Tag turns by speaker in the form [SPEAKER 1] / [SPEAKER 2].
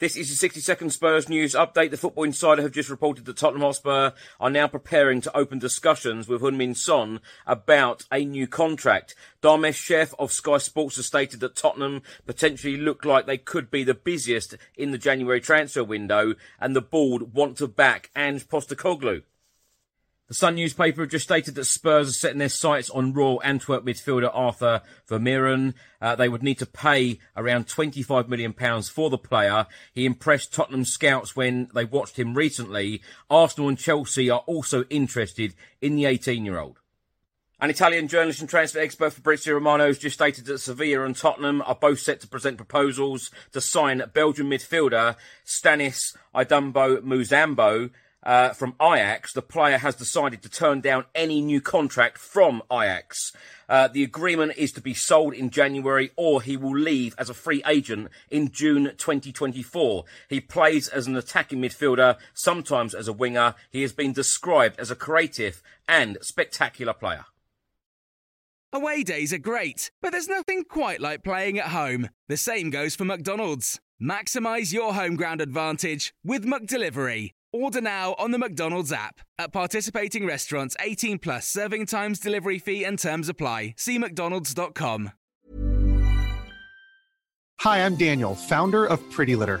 [SPEAKER 1] This is your 60 second Spurs news update. The Football Insider have just reported that Tottenham Hotspur are now preparing to open discussions with Heung-min Son about a new contract. Dharmesh Sheth of Sky Sports has stated that Tottenham potentially look like they could be the busiest in the January transfer window and the board want to back Ange Postecoglou. The Sun newspaper have just stated that Spurs are setting their sights on Royal Antwerp midfielder Arthur Vermeeren. Uh, they would need to pay around £25 million for the player. He impressed Tottenham scouts when they watched him recently. Arsenal and Chelsea are also interested in the 18 year old. An Italian journalist and transfer expert Fabrizio Romano has just stated that Sevilla and Tottenham are both set to present proposals to sign Belgian midfielder Stanis Idumbo Muzambo. Uh, from Ajax, the player has decided to turn down any new contract from Ajax. Uh, the agreement is to be sold in January or he will leave as a free agent in June 2024. He plays as an attacking midfielder, sometimes as a winger. He has been described as a creative and spectacular player.
[SPEAKER 2] Away days are great, but there's nothing quite like playing at home. The same goes for McDonald's. Maximize your home ground advantage with McDelivery. Order now on the McDonald's app. At participating restaurants, 18 plus serving times, delivery fee, and terms apply. See McDonald's.com.
[SPEAKER 3] Hi, I'm Daniel, founder of Pretty Litter.